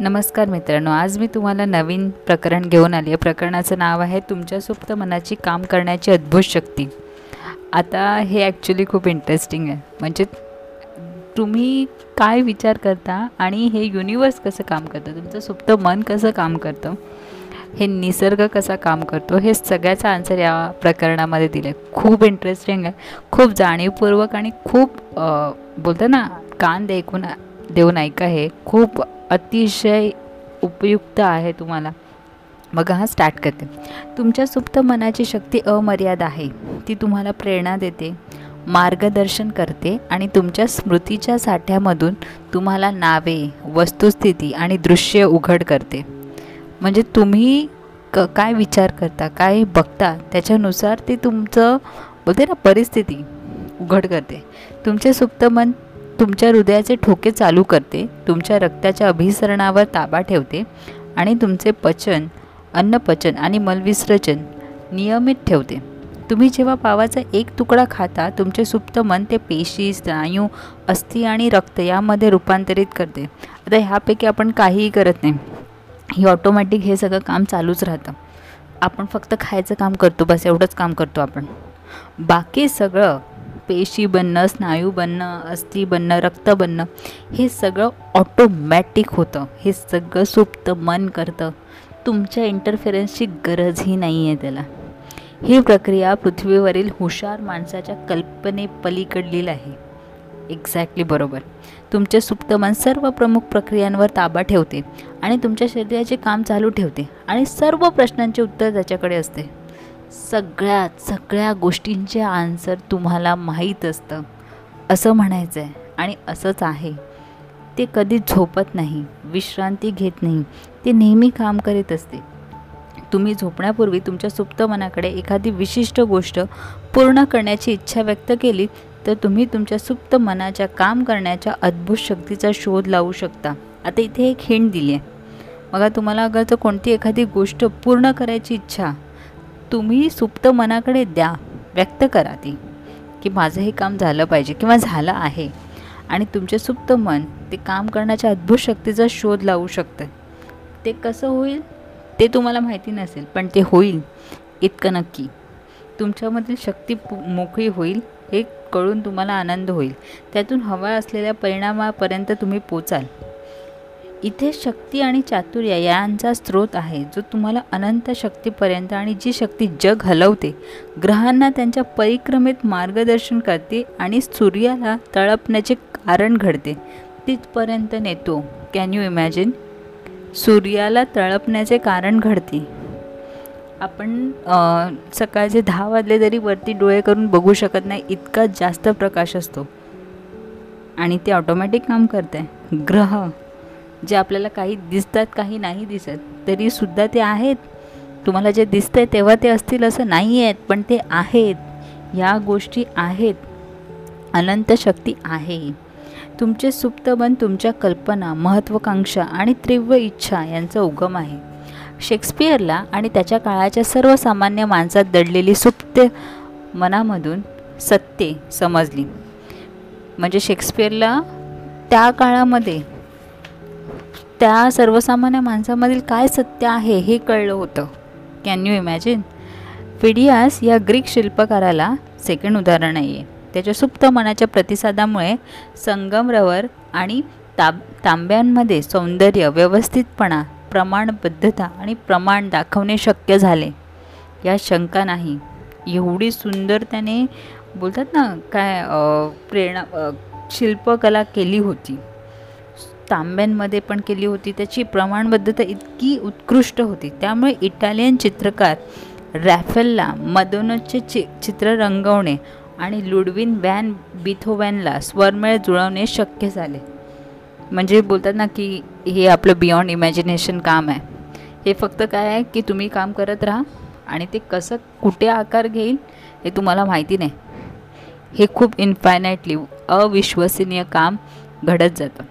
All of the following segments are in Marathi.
नमस्कार मित्रांनो आज मी तुम्हाला नवीन प्रकरण घेऊन आली आहे. प्रकरणाचं नाव आहे तुमच्या सुप्त मनाची काम करण्याची अद्भुत शक्ती. आता हे ॲक्च्युली खूप इंटरेस्टिंग आहे. म्हणजे तुम्ही काय विचार करता आणि हे युनिवर्स कसं काम करतं? तुमचं सुप्त मन कसं काम करतं? हे निसर्ग कसा काम करतो? हे सगळ्याचा आन्सर या प्रकरणामध्ये दिलं आहे खूप इंटरेस्टिंग आहे. खूप जाणीवपूर्वक आणि खूप बोलतं ना कान देखून देऊन ऐका हे. खूप अतिशय उपयुक्त आहे तुम्हाला. मग हा स्टार्ट करते. तुमच्या सुप्त मनाची शक्ती अमर्याद आहे. ती तुम्हाला प्रेरणा देते मार्गदर्शन करते आणि तुमच्या स्मृतीच्या साठ्यामधून तुम्हाला नावे वस्तुस्थिती आणि दृश्य उघड करते. म्हणजे तुम्ही क काय विचार करता काय बघता त्याच्यानुसार ते तुमचं बोलते ना परिस्थिती उघड करते. तुमचे सुप्त मन तुमच्या हृदयाचे ठोके चालू करते तुमच्या रक्ताच्या अभिसरणावर ताबा ठेवते आणि तुमचे पचन अन्नपचन आणि मलविसर्जन नियमित ठेवते. तुम्ही जेव्हा पावाचा एक तुकडा खाता तुमचे सुप्त मन ते पेशी स्नायू अस्थि आणि रक्त यामध्ये रूपांतरित करते. आता ह्यापैकी आपण काहीही करत नाही. ही ऑटोमॅटिक हे सगळं काम चालूच राहतं. आपण फक्त खायचं काम करतो बस एवढंच काम करतो आपण. बाकी सगळं पेशी बनणं स्नायू बनणं अस्थि बनणं रक्त बनणं हे सगळं ऑटोमॅटिक होतं. हे सगळं सुप्त मन करतं. तुमच्या इंटरफेरन्सची गरजही नाही आहे त्याला. ही प्रक्रिया पृथ्वीवरील हुशार माणसाच्या कल्पनेपलीकडली आहे. एक्झॅक्टली बरोबर. तुमचे सुप्त मन सर्व प्रमुख प्रक्रियांवर ताबा ठेवते आणि तुमच्या शरीराचे काम चालू ठेवते आणि सर्व प्रश्नांचे उत्तर त्याच्याकडे असते. सगळ्यात सगळ्या गोष्टींचे आन्सर तुम्हाला माहीत असतं. असं म्हणायचं आहे आणि असंच आहे. ते कधी झोपत नाही विश्रांती घेत नाही ते नेहमी काम करीत असते. तुम्ही झोपण्यापूर्वी तुमच्या सुप्त मनाकडे एखादी विशिष्ट गोष्ट पूर्ण करण्याची इच्छा व्यक्त केली तर तुम्ही तुमच्या सुप्त मनाच्या काम करण्याच्या अद्भुत शक्तीचा शोध लावू शकता. आता इथे एक हिंट दिली आहे बघा तुम्हाला अगर जर कोणती एखादी गोष्ट पूर्ण करायची इच्छा तुम्ही सुप्त मनाकडे द्या व्यक्त करा ती की माझं हे काम झालं पाहिजे किंवा झालं आहे. आणि तुमचे सुप्त मन ते काम करण्याच्या अद्भुत शक्तीचा शोध लावू शकतं. ते कसं होईल? ते तुम्हाला माहिती नसेल पण ते होईल. इतकं नक्की. तुमच्यामधील शक्ती मोकळी होईल हे कळून तुम्हाला आनंद होईल. त्यातून हवा असलेल्या परिणामापर्यंत तुम्ही पोचाल. इथे शक्ती आणि चातुर्य यांचा स्रोत आहे जो तुम्हाला अनंत शक्तीपर्यंत आणि जी शक्ती जग हलवते ग्रहांना त्यांच्या परिक्रमेत मार्गदर्शन करते आणि सूर्याला तळपण्याचे कारण घडते. तिथपर्यंत नेतो. कॅन यू इमॅजिन सूर्याला तळपण्याचे कारण घडते. आपण सकाळचे दहा वाजले तरी वरती डोळे करून बघू शकत नाही इतका जास्त प्रकाश असतो. आणि ते ऑटोमॅटिक काम करते ग्रह जे आपल्याला काही दिसतात काही नाही दिसत तरीसुद्धा ते आहेत. तुम्हाला जे दिसतंय तेव्हा ते असतील असं नाही आहेत पण ते आहेत. या गोष्टी आहेत. अनंत शक्ती आहे. तुमचे सुप्तबन तुमच्या कल्पना महत्त्वाकांक्षा आणि तीव्र इच्छा यांचा उगम आहे. शेक्सपियरला आणि त्याच्या काळाच्या सर्वसामान्य माणसात दडलेली सुप्त मनामधून सत्ये समजली. म्हणजे शेक्सपियरला त्या काळामध्ये त्या सर्वसामान्य माणसामधील काय सत्य आहे हे कळलं होतं. कॅन यू इमॅजिन फिडियास या ग्रीक शिल्पकाराला सेकंड उदाहरण आहे त्याच्या सुप्त मनाच्या प्रतिसादामुळे संगमरवर आणि ताब तांब्यांमध्ये सौंदर्य व्यवस्थितपणा प्रमाणबद्धता आणि प्रमाण दाखवणे शक्य झाले. या शंका नाही. एवढी सुंदर त्याने बोलतात ना काय प्रेरणा शिल्पकला केली होती. तांब्यांमध्ये पण केली होती. त्याची प्रमाणबद्धता इतकी उत्कृष्ट होती. त्यामुळे इटालियन चित्रकार रॅफेलला मदोनचे चि चित्र रंगवणे आणि लुडविन वॅन बिथोवॅनला स्वरमेळ जुळवणे शक्य झाले. म्हणजे बोलतात ना की हे आपलं बियॉन्ड इमॅजिनेशन काम आहे. हे फक्त काय आहे की तुम्ही काम करत राहा आणि ते कसं कुठे आकार घेईल हे तुम्हाला माहिती नाही. हे खूप इन्फायनाइटली अविश्वसनीय काम घडत जातं.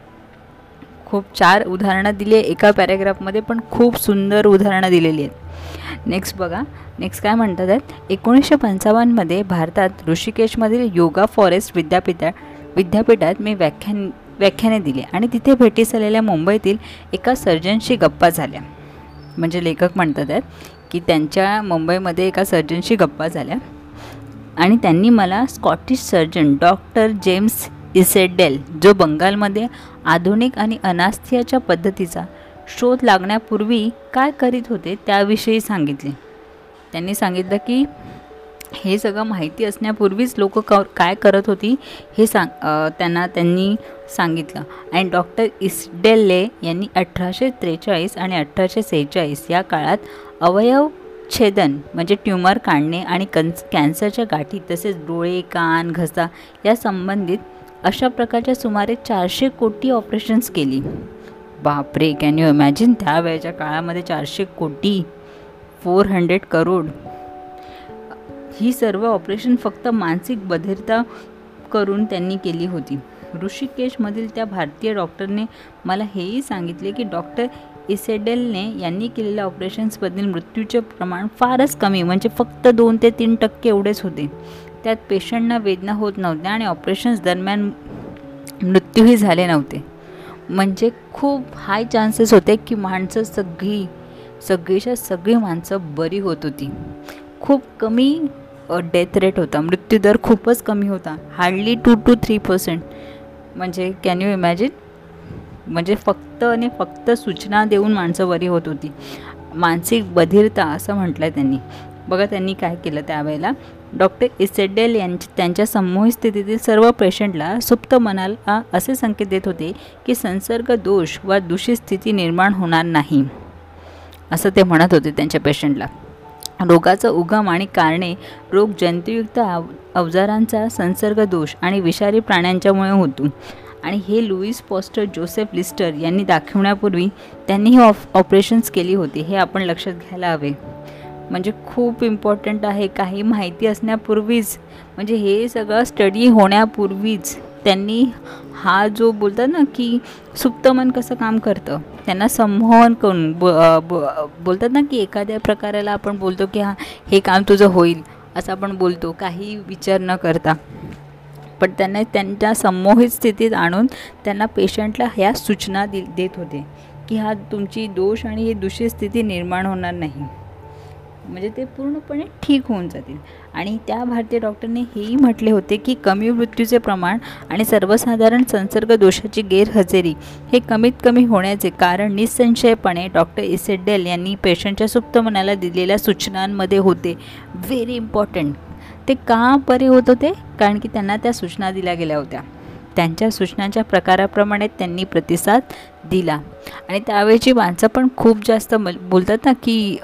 खूप चार उदाहरणं दिली आहे एका पॅरेग्राफमध्ये पण खूप सुंदर उदाहरणं दिलेली आहेत. नेक्स्ट बघा. नेक्स्ट काय म्हणतात आहेत? एकोणीसशे पंचावन्नमध्ये भारतात ऋषिकेशमधील योगा फॉरेस्ट विद्यापीठा विद्यापीठात मी व्याख्यान व्याख्याने दिली आणि तिथे भेटीस आलेल्या मुंबईतील एका सर्जनशी गप्पा झाल्या. म्हणजे लेखक म्हणतात आहेत की त्यांच्या मुंबईमध्ये एका सर्जनशी गप्पा झाल्या. आणि त्यांनी मला Scottish surgeon doctor James Esdaile जो बंगालमध्ये आधुनिक आणि अनास्थियाच्या पद्धतीचा शोध लागण्यापूर्वी काय करीत होते त्याविषयी सांगितले. त्यांनी सांगितलं की हे सगळं माहिती असण्यापूर्वीच लोक क काय करत होती हे सांग त्यांना त्यांनी सांगितलं. आणि डॉक्टर इस्डेल्ले यांनी अठराशे त्रेचाळीस आणि अठराशे सेहेचाळीस या काळात अवयव छेदन म्हणजे ट्युमर काढणे आणि कन्स कॅन्सरच्या गाठी तसेच डोळे कान घसा या संबंधित अशा प्रकारच्या सुमारे चारशे कोटी ऑपरेशन्स केली. बापरे कॅन यू इमॅजिन त्या वेळेच्या काळामध्ये चारशे कोटी फोर हंड्रेड करोड ही सर्व ऑपरेशन फक्त मानसिक बधिरता करून त्यांनी केली होती. ऋषिकेशमधील त्या भारतीय डॉक्टरने मला हेही सांगितले की डॉक्टर इसेडेलने यांनी केलेल्या ऑपरेशन्समधील मृत्यूचे प्रमाण फारच कमी म्हणजे फक्त दोन ते तीन टक्के एवढेच होते. त्यात पेशंटना वेदना होत नव्हत्या आणि ऑपरेशन्स दरम्यान मृत्यूही झाले नव्हते. म्हणजे खूप हाय चान्सेस होते की माणसं सगळी सगळीच्या सगळी माणसं बरी होत होती. खूप कमी डेथ रेट होता. मृत्यूदर खूपच कमी होता. Hardly two two three percent म्हणजे कॅन यू इमॅजिन म्हणजे फक्त आणि फक्त सूचना देऊन माणसं बरी होत होती. मानसिक बधिरता असं म्हटलं आहे त्यांनी. बघा त्यांनी काय केलं त्यावेळेला. डॉक्टर इसेडेल यांच्या त्यांच्या समूह स्थितीतील सर्व पेशंटला सुप्त मनाला असे संकेत देत होते की संसर्ग दोष वा दूषित स्थिती निर्माण होणार नाही. असं ते म्हणत होते त्यांच्या पेशंटला. रोगाचा उगम आणि कारणे रोग जंतुयुक्त अव अवजारांचा संसर्ग दोष आणि विषारी प्राण्यांच्यामुळे होतो. आणि हे लुईस पॉस्टर जोसेफ लिस्टर यांनी दाखवण्यापूर्वी त्यांनी ही ऑफ ऑपरेशन्स केली होती हे आपण लक्षात घ्यायला हवे. म्हणजे खूप इम्पॉर्टंट आहे. काही माहिती असण्यापूर्वीच म्हणजे हे सगळं स्टडी होण्यापूर्वीच त्यांनी हा जो बोलतात ना की सुप्त मन कसं काम करतं त्यांना संमोहन करून ब बोलतात ना की एखाद्या प्रकाराला आपण बोलतो की हा हे काम तुझं होईल असं आपण बोलतो काही विचार न करता. पण त्यांना त्यांच्या संमोहित स्थितीत आणून त्यांना पेशंटला ह्या सूचना दि देत होते की हा तुमची दोष आणि ही दुषित स्थिती निर्माण होणार नाही. म्हणजे ते पूर्णपणे ठीक होऊन जातील. आणि त्या भारतीय डॉक्टरने हेही म्हटले होते की कमी मृत्यूचे प्रमाण आणि सर्वसाधारण संसर्ग दोषाची गैरहजेरी हे कमीत कमी होण्याचे कारण निसंशयपणे डॉक्टर इसेडेल यांनी पेशंटच्या सुप्त मनाला दिलेल्या सूचनांमध्ये होते. व्हेरी इम्पॉर्टंट ते का बरे होत होते? कारण की त्यांना त्या सूचना दिल्या गेल्या होत्या. त्यांच्या सूचनांच्या प्रकाराप्रमाणे त्यांनी प्रतिसाद दिला. आणि त्यावेळची माणसं पण खूप जास्त बोलतात ना की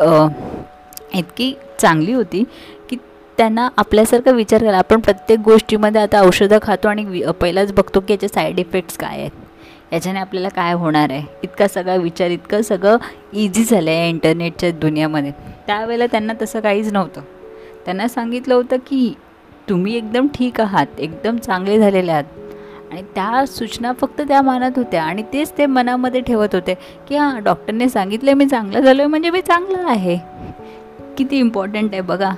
इतकी चांगली होती की त्यांना आपल्यासारखं विचार करा आपण प्रत्येक गोष्टीमध्ये आता औषधं खातो आणि पहिलाच बघतो की याचे साईड इफेक्ट्स काय आहेत. याच्याने आपल्याला काय होणार आहे? इतका सगळा विचार इतकं सगळं इझी झालं आहे इंटरनेटच्या दुनियामध्ये. त्यावेळेला त्यांना तसं काहीच नव्हतं. त्यांना सांगितलं होतं की तुम्ही एकदम ठीक आहात एकदम चांगले झालेले आहात. आणि त्या सूचना फक्त त्या मानत होत्या आणि तेच ते मनामध्ये ठेवत होते की हां डॉक्टरने सांगितलं मी चांगलं झालो आहे म्हणजे मी चांगलं आहे. किती इम्पॉर्टंट आहे बघा.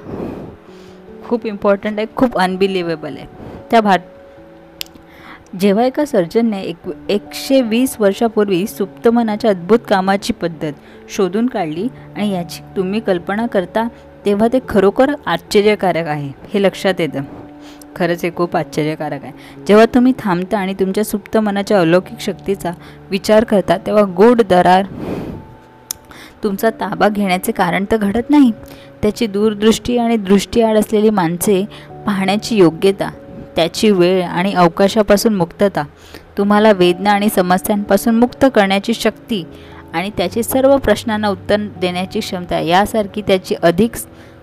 खूप इम्पॉर्टंट आहे खूप अनबिलिव्हेबल आहे. त्या भार जेव्हा एका सर्जनने एक एकशे वीस वर्षापूर्वी सुप्तमनाच्या अद्भुत कामाची पद्धत शोधून काढली आणि याची तुम्ही कल्पना करता तेव्हा ते खरोखर आश्चर्यकारक आहे हे लक्षात येतं. खरंच हे खूप आश्चर्यकारक आहे. जेव्हा तुम्ही थांबता आणि तुमच्या सुप्त मनाच्या अलौकिक शक्तीचा विचार करता तेव्हा गोड दरार तुमचा ताबा घेण्याचे कारण तर घडत नाही. त्याची दूरदृष्टी आणि दृष्टीआड असलेली माणसे पाहण्याची योग्यता त्याची वेळ आणि अवकाशापासून मुक्तता तुम्हाला वेदना आणि समस्यांपासून मुक्त करण्याची शक्ती आणि त्याची सर्व प्रश्नांना उत्तर देण्याची क्षमता यासारखी त्याची अधिक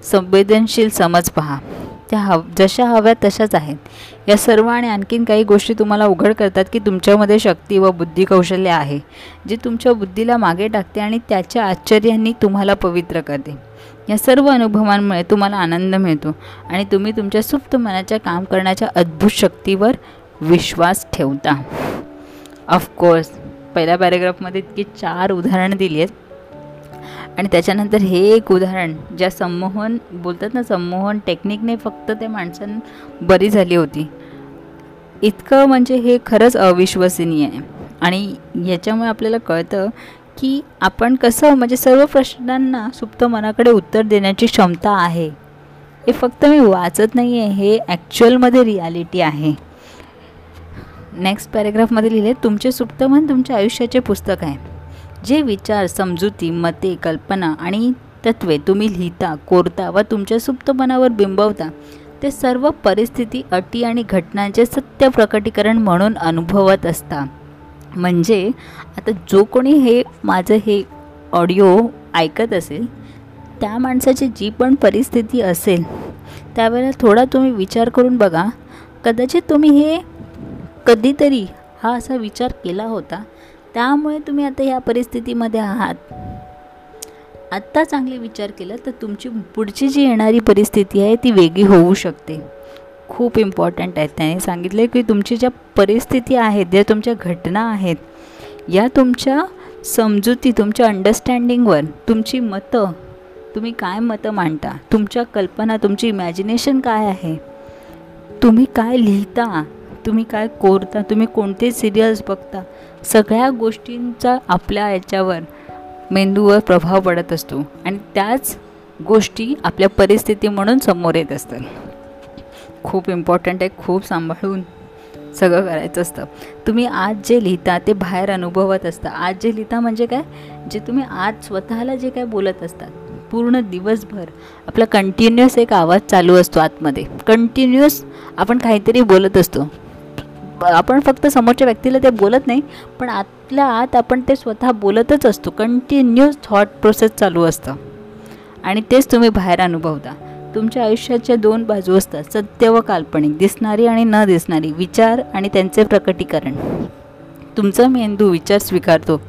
संवेदनशील समज पहा. त्या हव जशा हव्या तशाच आहेत. या सर्व आणि आणखीन काही गोष्टी तुम्हाला उघड करतात की तुमच्यामध्ये शक्ती व बुद्धी कौशल्य आहे जे तुमच्या बुद्धीला मागे टाकते आणि त्याच्या आश्चर्यांनी तुम्हाला पवित्र करते. या सर्व अनुभवांमुळे तुम्हाला आनंद मिळतो आणि तुम्ही तुमच्या सुप्त मनाच्या काम करण्याच्या अद्भुत शक्तीवर विश्वास ठेवता. ऑफकोर्स पहिल्या पॅरेग्राफमध्ये इतकी चार उदाहरणं दिली आहेत. आणि त्याच्यानंतर हे एक उदाहरण ज्या संमोहन बोलतात ना संमोहन टेक्निकने फक्त ते माणसां बरी झाली होती. इतकं म्हणजे हे खरंच अविश्वसनीय आहे. आणि याच्यामुळे आपल्याला कळतं की आपण कसं म्हणजे सर्व प्रश्नांना सुप्त मनाकडे उत्तर देण्याची क्षमता आहे. हे फक्त मी वाचत नाही आहे हे ॲक्च्युअलमध्ये रियालिटी आहे. नेक्स्ट पॅरेग्राफमध्ये लिहिले तुमचे सुप्त मन तुमच्या आयुष्याचे पुस्तक आहे. जे विचार समजुती मते कल्पना आणि तत्वे तुम्ही लिहिता कोरता व तुमच्या सुप्तपणावर बिंबवता ते सर्व परिस्थिती अटी आणि घटनांचे सत्य प्रकटीकरण म्हणून अनुभवत असता. म्हणजे आता जो कोणी हे माझं हे ऑडिओ ऐकत असेल त्या माणसाची जी पण परिस्थिती असेल त्यावेळेला थोडा तुम्ही विचार करून बघा. कदाचित तुम्ही हे कधीतरी हा असा विचार केला होता त्यामुळे तुम्ही आता ह्या परिस्थितीमध्ये आहात. आत्ता चांगले विचार केला तर तुमची पुढची जी येणारी परिस्थिती आहे ती वेगळी होऊ शकते. खूप इम्पॉर्टंट आहे. त्याने सांगितले की तुमची ज्या परिस्थिती आहेत ज्या तुमच्या घटना आहेत या तुमच्या समजुती तुमच्या अंडरस्टँडिंगवर तुमची मतं तुम्ही काय मतं मांडता? तुमच्या कल्पना तुमची इमॅजिनेशन काय आहे? तुम्ही काय लिहिता? तुम्ही काय कोरता? तुम्ही कोणते सिरियल्स बघता? सगळ्या गोष्टींचा आपल्या याच्यावर मेंदूवर प्रभाव पडत असतो. आणि त्याच गोष्टी आपल्या परिस्थिती म्हणून समोर येत असतात. खूप इम्पॉर्टंट आहे खूप सांभाळून सगळं करायचं असतं. तुम्ही आज जे लिहिता ते बाहेर अनुभवत असता. आज जे लिहिता म्हणजे काय? जे तुम्ही आज स्वतःला जे काय बोलत असतात पूर्ण दिवसभर आपला कंटिन्युअस एक आवाज चालू असतो आतमध्ये. कंटिन्युअस आपण काहीतरी बोलत असतो. आपण फक्त समोरच्या व्यक्तीला ते बोलत नाही पण आतल्या आत आपण ते स्वतः बोलतच असतो. कंटिन्युअस थॉट प्रोसेस चालू असतं. आणि तेच तुम्ही बाहेर अनुभवता. तुमच्या आयुष्याच्या दोन बाजू असतात. सत्य व काल्पनिक. दिसणारी आणि न दिसणारी. विचार आणि त्यांचे प्रकटीकरण. तुमचा मेंदू विचार स्वीकारतो.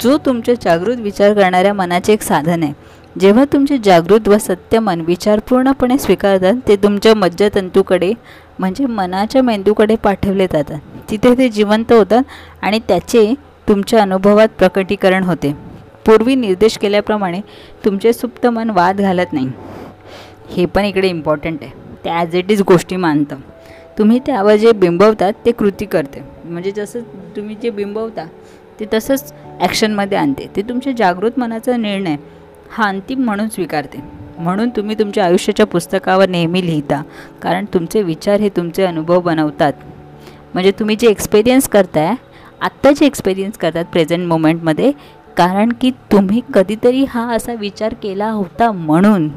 जो तुमचे जागृत विचार करणाऱ्या मनाचे एक साधन आहे. जेव्हा तुमचे जागृत व सत्य मन विचार पूर्णपणे स्वीकारतात ते तुमच्या मज्जातंतूकडे म्हणजे मनाच्या मेंदूकडे पाठवले जातात. तिथे ते जिवंत होतात आणि त्याचे तुमच्या अनुभवात प्रकटीकरण होते. पूर्वी निर्देश केल्याप्रमाणे तुमचे सुप्त मन वाद घालत नाही. हे पण इकडे इम्पॉर्टंट आहे. ते ॲज इट इज गोष्टी मानतं. तुम्ही त्यावर जे बिंबवतात ते कृती करते. म्हणजे जसं तुम्ही जे बिंबवता ते तसंच ॲक्शनमध्ये आणते. ते तुमच्या जागृत मनाचा निर्णय हा अंतिम म्हणून स्वीकारते. म्हणून तुम्ही तुमच्या आयुष्याच्या पुस्तकावर नेहमी लिहिता कारण तुमचे विचार हे तुमचे अनुभव बनवतात. म्हणजे तुम्ही जे एक्सपिरियन्स करताय आत्ता जे एक्सपिरियन्स करतात प्रेझेंट मोमेंटमध्ये कारण की तुम्ही कधीतरी हा असा विचार केला होता म्हणून.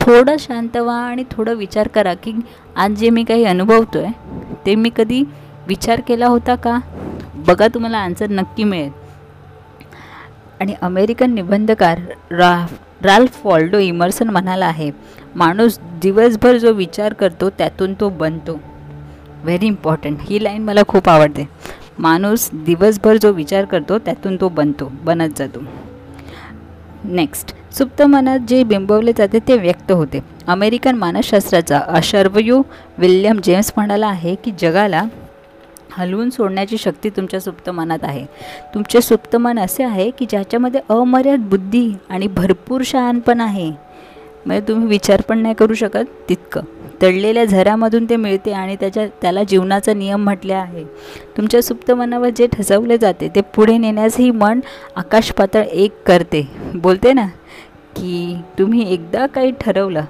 थोडं शांत व्हा आणि थोडं विचार करा की आज जे मी काही अनुभवतो आहे ते मी कधी विचार केला होता का? बघा तुम्हाला आन्सर नक्की मिळेल. आणि अमेरिकन निबंधकार राफ राल्फ वॉल्डो इमर्सन म्हणाला आहे माणूस दिवसभर जो विचार करतो त्यातून तो बनतो. व्हेरी इम्पॉर्टंट ही लाईन मला खूप आवडते. माणूस दिवसभर जो विचार करतो त्यातून तो बनतो बनत जातो. नेक्स्ट सुप्त मनात जे बिंबवले जाते ते व्यक्त होते. अमेरिकन मानसशास्त्राचा अशर्वयू विल्यम जेम्स म्हणाला आहे की जगाला हलवून सोडण्याची शक्ती तुमच्या सुप्त मनात आहे. तुमचे सुप्त मन असे आहे की ज्याच्यामध्ये अमर्याद बुद्धी आणि भरपूर शहाणपण आहे. म्हणजे तुम्ही विचार पण नाही करू शकत तितकं. तळलेल्या झऱ्यामधून ते मिळते आणि त्याच्या त्याला जीवनाचा नियम म्हटले आहे. तुमच्या सुप्त मनावर जे ठसवले जाते ते पुढे नेण्यासही मन आकाश पातळ एक करते. बोलते ना की तुम्ही एकदा काही ठरवलं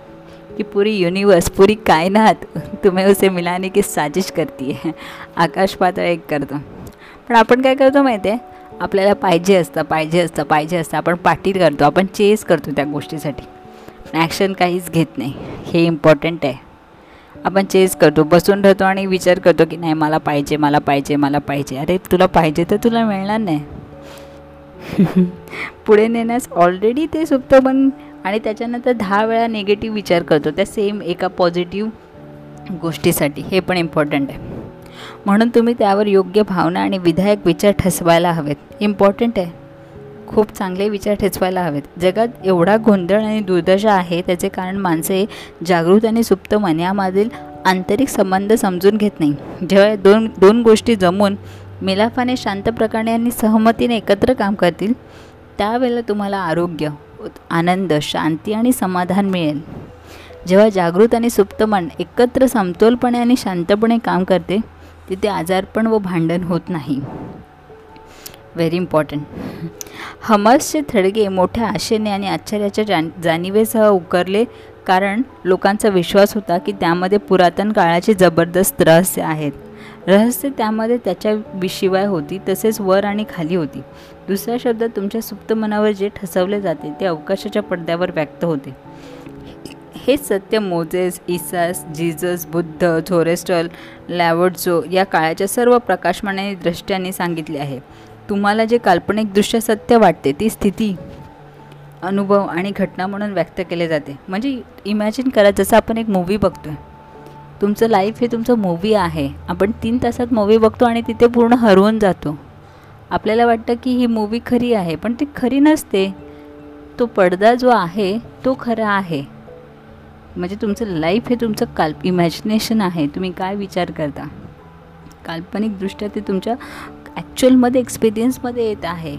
कि पूरी यूनिवर्स पूरी कायनात तुम्हें उसे मिलाने की साजिश करती है आकाश पातळ एक करतो. पण आपण काय करतो माहिती आहे आपल्याला पाहिजे असतं पाहिजे असतं पाहिजे असतं. आपण पाटील करतो आपण चेस करतो त्या गोष्टीसाठी. ॲक्शन काहीच घेत नाही. हे इम्पॉर्टंट आहे. आपण चेस करतो बसून राहतो आणि विचार करतो की नाही मला पाहिजे मला पाहिजे मला पाहिजे. अरे तुला पाहिजे तर तुला मिळणार नाही. पुढे नेण्यास ऑलरेडी ते सुप्त पण आणि त्याच्यानंतर दहा वेळा निगेटिव्ह विचार करतो त्या सेम एका पॉझिटिव्ह गोष्टीसाठी. हे पण इम्पॉर्टंट आहे. म्हणून तुम्ही त्यावर योग्य भावना आणि विधायक विचार ठसवायला हवेत. इम्पॉर्टंट आहे. खूप चांगले विचार ठेचवायला हवेत. जगात एवढा गोंधळ आणि दुर्दशा आहे त्याचे कारण माणसे जागृत आणि सुप्त मन यामधील आंतरिक संबंध समजून घेत नाही. जेव्हा दोन दोन गोष्टी जमून मिलाफाने शांत प्रकारे आणि सहमतीने एकत्र काम करतील त्यावेळेला तुम्हाला आरोग्य आनंद शांती आणि समाधान मिळेल. जेव्हा जागृत आणि सुप्त मन एकत्र समतोलपणे आणि शांतपणे काम करते तिथे आजारपण व भांडण होत नाही. व्हेरी इम्पॉर्टंट हमसचे थडगे मोठ्या आशेने आणि आश्चर्याच्या जा जाणीवेसह उकरले कारण लोकांचा विश्वास होता की त्यामध्ये पुरातन काळाचे जबरदस्त रहस्य आहेत. रहस्य त्यामध्ये त्याच्याविशिवाय होती तसेच वर आणि खाली होती. दुसऱ्या शब्दात तुमच्या सुप्त मनावर जे ठसवले जाते ते अवकाशाच्या पडद्यावर व्यक्त होते. हेच सत्य मोजेस इसास जिजस बुद्ध झोरेस्टल लॅवडझो या काळाच्या सर्व प्रकाशमानाने दृष्ट्यांनी सांगितले आहे. तुम्हाला जे काल्पनिकदृष्ट्या सत्य वाटते ती स्थिती अनुभव आणि घटना म्हणून व्यक्त केले जाते. म्हणजे इमॅजिन करा जसं आपण एक मूवी बघतो आहे तुमचं लाईफ हे तुमचं मूवी आहे. आपण तीन तासात मूवी बघतो आणि तिथे पूर्ण हरवून जातो. आपल्याला वाटतं की ही मूवी खरी आहे पण ती खरी नसते. तो पडदा जो आहे तो खरा आहे. म्हणजे तुमचं लाईफ हे तुमचं काल्प इमॅजिनेशन आहे. तुम्ही काय विचार करता? काल्पनिकदृष्ट्या ते तुमच्या ॲक्च्युअलमध्ये एक्सपिरियन्समध्ये येत आहे.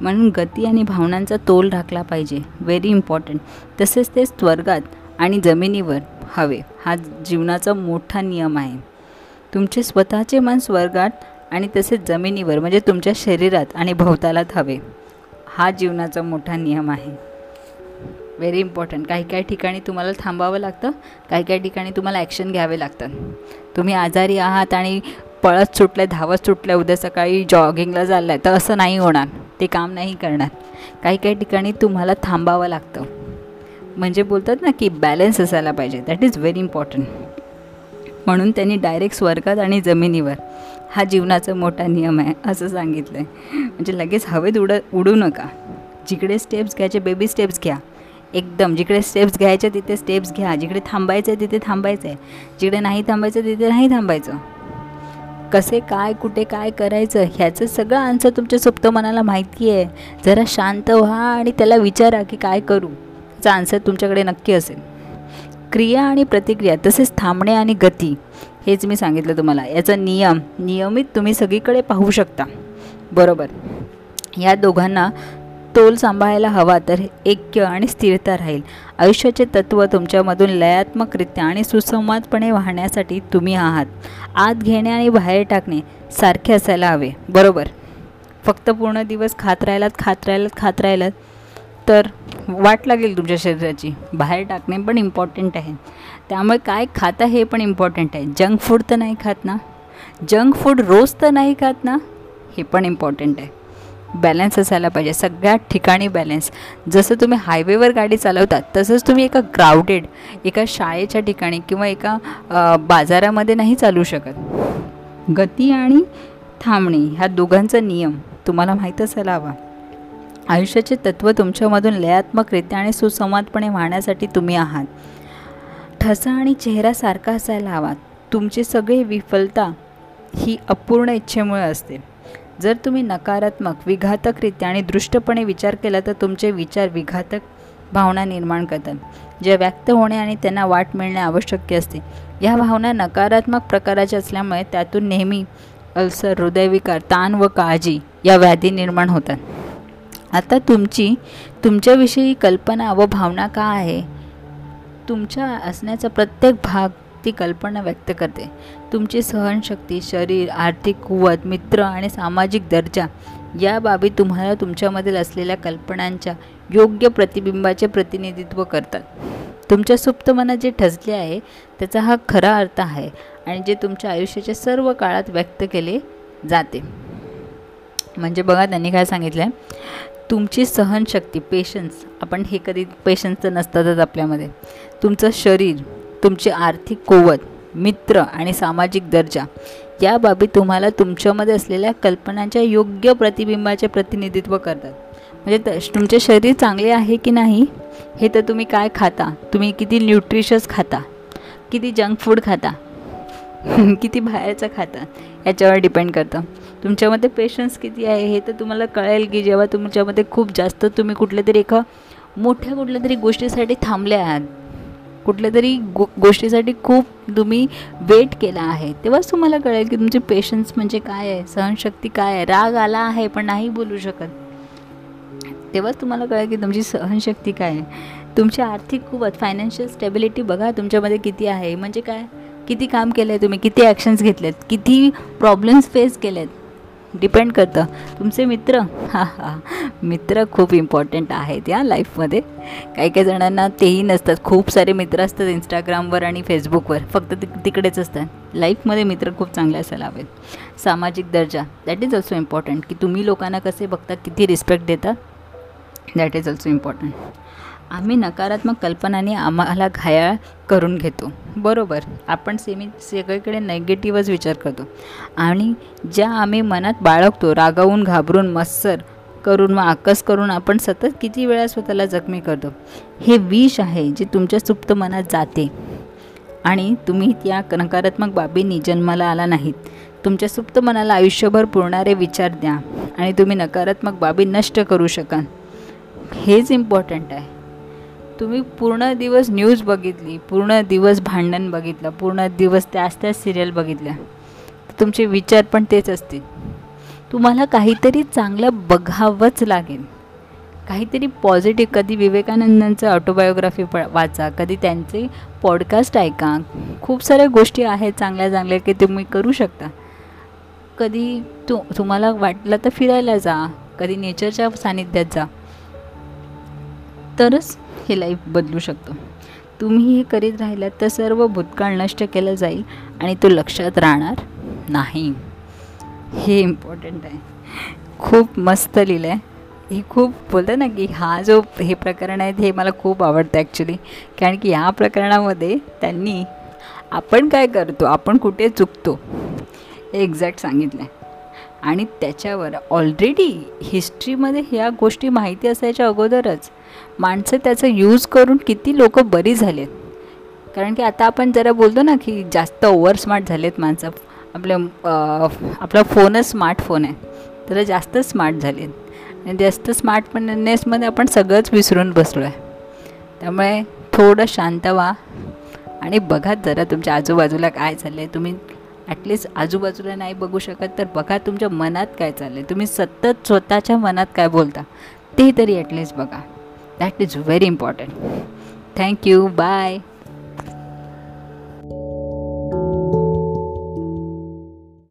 म्हणून गती आणि भावनांचा तोल राखला पाहिजे. व्हेरी इम्पॉर्टंट तसेच ते स्वर्गात आणि जमिनीवर. हवे. हा जीवनाचा मोठा नियम आहे. तुमचे स्वतःचे मन स्वर्गात आणि तसेच जमिनीवर म्हणजे तुमच्या शरीरात आणि भोवतालात हवे. हा जीवनाचा मोठा नियम आहे. व्हेरी इम्पॉर्टंट काही काही ठिकाणी तुम्हाला थांबावं लागतं. काही काही ठिकाणी तुम्हाला ॲक्शन घ्यावे लागतात. तुम्ही आजारी आहात आणि पळत सुटल्या धावत सुटल्या उद्या सकाळी जॉगिंगला चाललं आहे तर असं नाही होणार. ते काम नाही करणार. काही काही ठिकाणी तुम्हाला थांबावं लागतं. म्हणजे बोलतात ना की बॅलन्स असायला पाहिजे. दॅट इज व्हेरी इम्पॉर्टंट म्हणून त्यांनी डायरेक्ट स्वर्गात आणि जमिनीवर हा जीवनाचा मोठा नियम आहे असं सांगितलं आहे म्हणजे लगेच हवेत उड उडू नका. जिकडे स्टेप्स घ्यायचे बेबी स्टेप्स घ्या. एकदम जिकडे स्टेप्स घ्यायचे तिथे स्टेप्स घ्या. जिकडे थांबायचं आहे तिथे थांबायचं आहे जिकडे नाही थांबायचं तिथे नाही थांबायचं. कसे काय कुठे काय करायचं ह्याचं सगळं आन्सर तुमच्या सुप्त मनाला माहिती आहे जरा शांत व्हा आणि त्याला विचारा की काय करू. चा आन्सर तुमच्याकडे नक्की असेल. क्रिया आणि प्रतिक्रिया तसेच थांबणे आणि गती हेच मी सांगितलं तुम्हाला. याचा नियम नियमित तुम्ही सगळीकडे पाहू शकता. बरोबर. या दोघांना तोल सांभाळायला हवा तर ऐक्य आणि स्थिरता राहील. आयुष्याचे तत्त्व तुमच्यामधून लयात्मकरित्या आणि सुसंवादपणे वाहण्यासाठी तुम्ही आहात. आत घेणे आणि बाहेर टाकणे सारखे असायला हवे. बरोबर. फक्त पूर्ण दिवस खात राहिलात खात राहिलात खात राहिलात तर वाट लागेल तुमच्या शरीराची. बाहेर टाकणे पण इम्पॉर्टंट आहे. त्यामुळे काय खाता हे पण इम्पॉर्टंट आहे. जंक फूड तर नाही खात ना? जंक फूड रोज तर नाही खात ना? हे पण इम्पॉर्टंट आहे. बॅलन्स असायला पाहिजे. सगळ्या ठिकाणी बॅलन्स जसं तुम्ही हायवेवर गाडी चालवतात तसंच तुम्ही एका क्राऊडेड एका शाळेच्या ठिकाणी किंवा एका बाजारामध्ये नाही चालू शकत. गती आणि थांबणे ह्या दोघांचा नियम. तुम्हाला माहीत असायला हवा. आयुष्याचे तत्त्व तुमच्यामधून लयात्मकरित्या आणि सुसंवादपणे वाहण्यासाठी तुम्ही आहात. ठसा आणि चेहरा सारखा असायला हवा. तुमची सगळी विफलता ही अपूर्ण इच्छेमुळे असते. जर तुम्ही नकारात्मक विघातकरित्या आणि दृष्टपणे विचार केला तर तुमचे विचार विघातक भावना निर्माण करतात. ज्या व्यक्त होणे आणि त्यांना वाट मिळणे आवश्यक असते. या भावना नकारात्मक प्रकाराच्या असल्यामुळे त्यातून नेहमी अल्सर हृदयविकार ताण व काळजी या व्याधी निर्माण होतात. आता तुमची तुमच्याविषयी कल्पना व भावना का आहे? तुमच्या असण्याचा प्रत्येक भाग ती कल्पना व्यक्त करते. तुमची सहनशक्ती शरीर आर्थिक कुवत मित्र आणि सामाजिक दर्जा या बाबी तुम्हाला तुमच्यामधील असलेल्या कल्पनांच्या योग्य प्रतिबिंबाचे प्रतिनिधित्व करतात. तुमच्या सुप्त मनात जे ठसले आहे त्याचा हा खरा अर्थ आहे आणि जे तुमच्या आयुष्याच्या सर्व काळात व्यक्त केले जाते. म्हणजे बघा त्यांनी काय सांगितलं आहे तुमची सहनशक्ती पेशन्स आपण हे कधी पेशन्स तर नसतातच आपल्यामध्ये. तुमचं शरीर तुमची आर्थिक कुवत मित्र आणि सामाजिक दर्जा या बाबी तुम्हाला तुमच्यामध्ये असलेल्या कल्पनांच्या योग्य प्रतिबिंबाचे प्रतिनिधित्व करतात. म्हणजे त तुमचे शरीर चांगले आहे की नाही? हे तर तुम्ही काय खाता? तुम्ही किती न्यूट्रिशस खाता? किती जंक फूड खाता? किती बाहेरचं खाता? याच्यावर डिपेंड करतं. तुमच्यामध्ये पेशन्स किती आहे हे तर तुम्हाला कळेल की जेव्हा तुमच्यामध्ये खूप जास्त तुम्ही कुठल्या तरी एका मोठ्या कुठल्या तरी गोष्टीसाठी थांबले आहात कुठल्या तरी गो गोष्टीसाठी खूप तुम्ही वेट केला आहे तेव्हाच तुम्हाला कळेल की तुमचे पेशन्स म्हणजे काय आहे सहनशक्ती काय आहे राग आला आहे पण नाही बोलू शकत. तेव्हाच तुम्हाला कळेल की तुमची सहनशक्ती काय आहे. तुमची आर्थिक कुवत फायनान्शियल स्टेबिलिटी बघा तुमच्यामध्ये किती आहे म्हणजे काय? किती काम केलं आहे तुम्ही किती ॲक्शन्स घेतलेत किती प्रॉब्लेम्स फेस केलेत. डिपेंड करतं. तुमचे मित्र हां हां. मित्र खूप इम्पॉर्टंट आहेत या लाईफमध्ये काही काही जणांना तेही नसतात. खूप सारे मित्र असतात इंस्टाग्रामवर आणि फेसबुकवर फक्त ति तिकडेच असतात. लाईफमध्ये मित्र खूप चांगले असायला हवेत. सामाजिक दर्जा दॅट इज ऑल्सो इम्पॉर्टंट की तुम्ही लोकांना कसे बघता किती रिस्पेक्ट देता दॅट इज ऑल्सो इम्पॉर्टंट आम्ही नकारात्मक कल्पनाने आम्हाला घायाळ करून घेतो. बरोबर आपण सेमी सगळीकडे नेगेटिव्हच विचार करतो. आणि ज्या आम्ही मनात बाळगतो रागावून घाबरून मत्सर करून व आकस करून आपण सतत किती वेळा स्वतःला जखमी करतो? हे विष आहे जे तुमच्या सुप्त मनात जाते. आणि तुम्ही त्या नकारात्मक बाबींनी जन्माला आला नाहीत. तुमच्या सुप्त मनाला आयुष्यभर पुरणारे विचार द्या आणि तुम्ही नकारात्मक बाबी नष्ट करू शकाल. हेच इम्पॉर्टंट आहे. तुम्ही पूर्ण दिवस न्यूज बघितली पूर्ण दिवस भांडण बघितलं पूर्ण दिवस त्याच त्याच सिरियल बघितल्या. तर तुमचे विचार पण तेच असतील. तुम्हाला काहीतरी चांगलं बघावंच लागेल. काहीतरी पॉझिटिव्ह कधी विवेकानंदांचं ऑटोबायोग्राफी प वाचा कधी त्यांचे पॉडकास्ट ऐका. खूप साऱ्या गोष्टी आहेत चांगल्या चांगल्या की तुम्ही करू शकता. कधी तु तुम्हाला वाटलं तर फिरायला जा कधी नेचरच्या सानिध्यात जा. तरच हे लाईफ बदलू शकतो. तुम्ही हे करीत राहिलात तर सर्व भूतकाळ नष्ट केलं जाईल आणि तो लक्षात राहणार नाही. हे इम्पॉर्टंट आहे. खूप मस्त लिहिलं आहे हे खूप बोलतं ना की हा जो हे प्रकरण आहे हे मला खूप आवडतं ॲक्च्युली कारण की या प्रकरणामध्ये त्यांनी आपण काय करतो? आपण कुठे चुकतो? हे एक्झॅक्ट सांगितलं आहे आणि त्याच्यावर ऑलरेडी हिस्ट्रीमध्ये ह्या गोष्टी माहिती असायच्या अगोदरच. माणसं त्याचा यूज करून किती लोक बरी झालेत. कारण की आता आपण जरा बोलतो ना की जास्त ओव्हर स्मार्ट झालेत माणसं. आपल्या आपला फोनच स्मार्टफोन आहे. तर जास्त स्मार्ट झालेत. आणि जास्त स्मार्टनेसमध्ये आपण सगळंच विसरून बसलो आहे त्यामुळे थोडं शांत व्हा. आणि बघा जरा तुमच्या आजूबाजूला काय चाललं आहे तुम्ही ॲटलिस्ट आजूबाजूला नाही बघू शकत. तर बघा तुमच्या मनात काय चाललं आहे तुम्ही सतत स्वतःच्या मनात काय बोलता ते तरी ॲटलिस्ट बघा. That is very important thank you bye